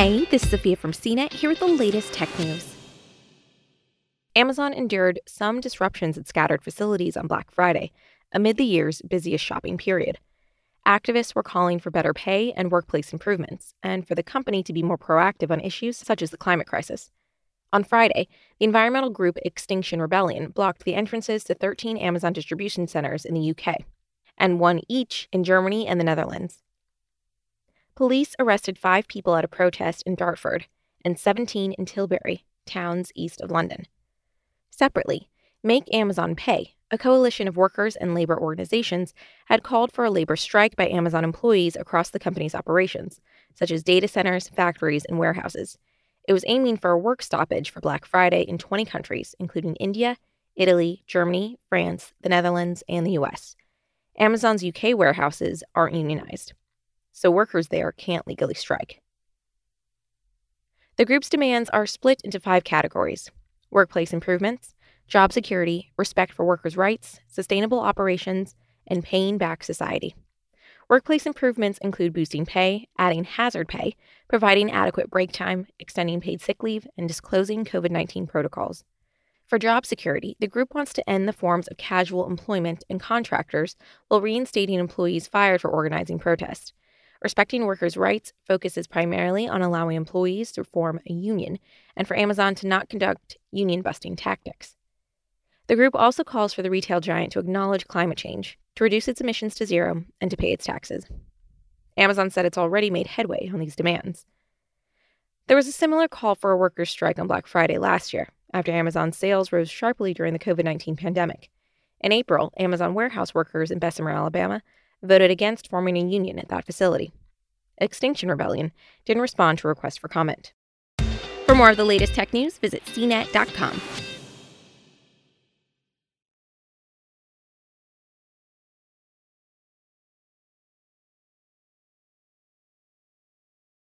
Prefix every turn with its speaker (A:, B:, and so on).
A: Hey, this is Sophia from CNET here with the latest tech news. Amazon endured some disruptions at scattered facilities on Black Friday, amid the year's busiest shopping period. Activists were calling for better pay and workplace improvements, and for the company to be more proactive on issues such as the climate crisis. On Friday, the environmental group Extinction Rebellion blocked the entrances to 13 Amazon distribution centers in the UK, and one each in Germany and the Netherlands. Police arrested five people at a protest in Dartford and 17 in Tilbury, towns east of London. Separately, Make Amazon Pay, a coalition of workers and labor organizations, had called for a labor strike by Amazon employees across the company's operations, such as data centers, factories, and warehouses. It was aiming for a work stoppage for Black Friday in 20 countries, including India, Italy, Germany, France, the Netherlands, and the US. Amazon's UK warehouses aren't unionized so workers there can't legally strike. The group's demands are split into five categories workplace improvements, job security, respect for workers' rights, sustainable operations, and paying back society. Workplace improvements include boosting pay, adding hazard pay, providing adequate break time, extending paid sick leave, and disclosing COVID 19 protocols. For job security, the group wants to end the forms of casual employment and contractors while reinstating employees fired for organizing protests. Respecting workers' rights focuses primarily on allowing employees to form a union and for Amazon to not conduct union busting tactics. The group also calls for the retail giant to acknowledge climate change, to reduce its emissions to zero, and to pay its taxes. Amazon said it's already made headway on these demands. There was a similar call for a workers' strike on Black Friday last year, after Amazon's sales rose sharply during the COVID 19 pandemic. In April, Amazon warehouse workers in Bessemer, Alabama, voted against forming a union at that facility. Extinction Rebellion didn't respond to a request for comment. For more of the latest tech news, visit cnet.com.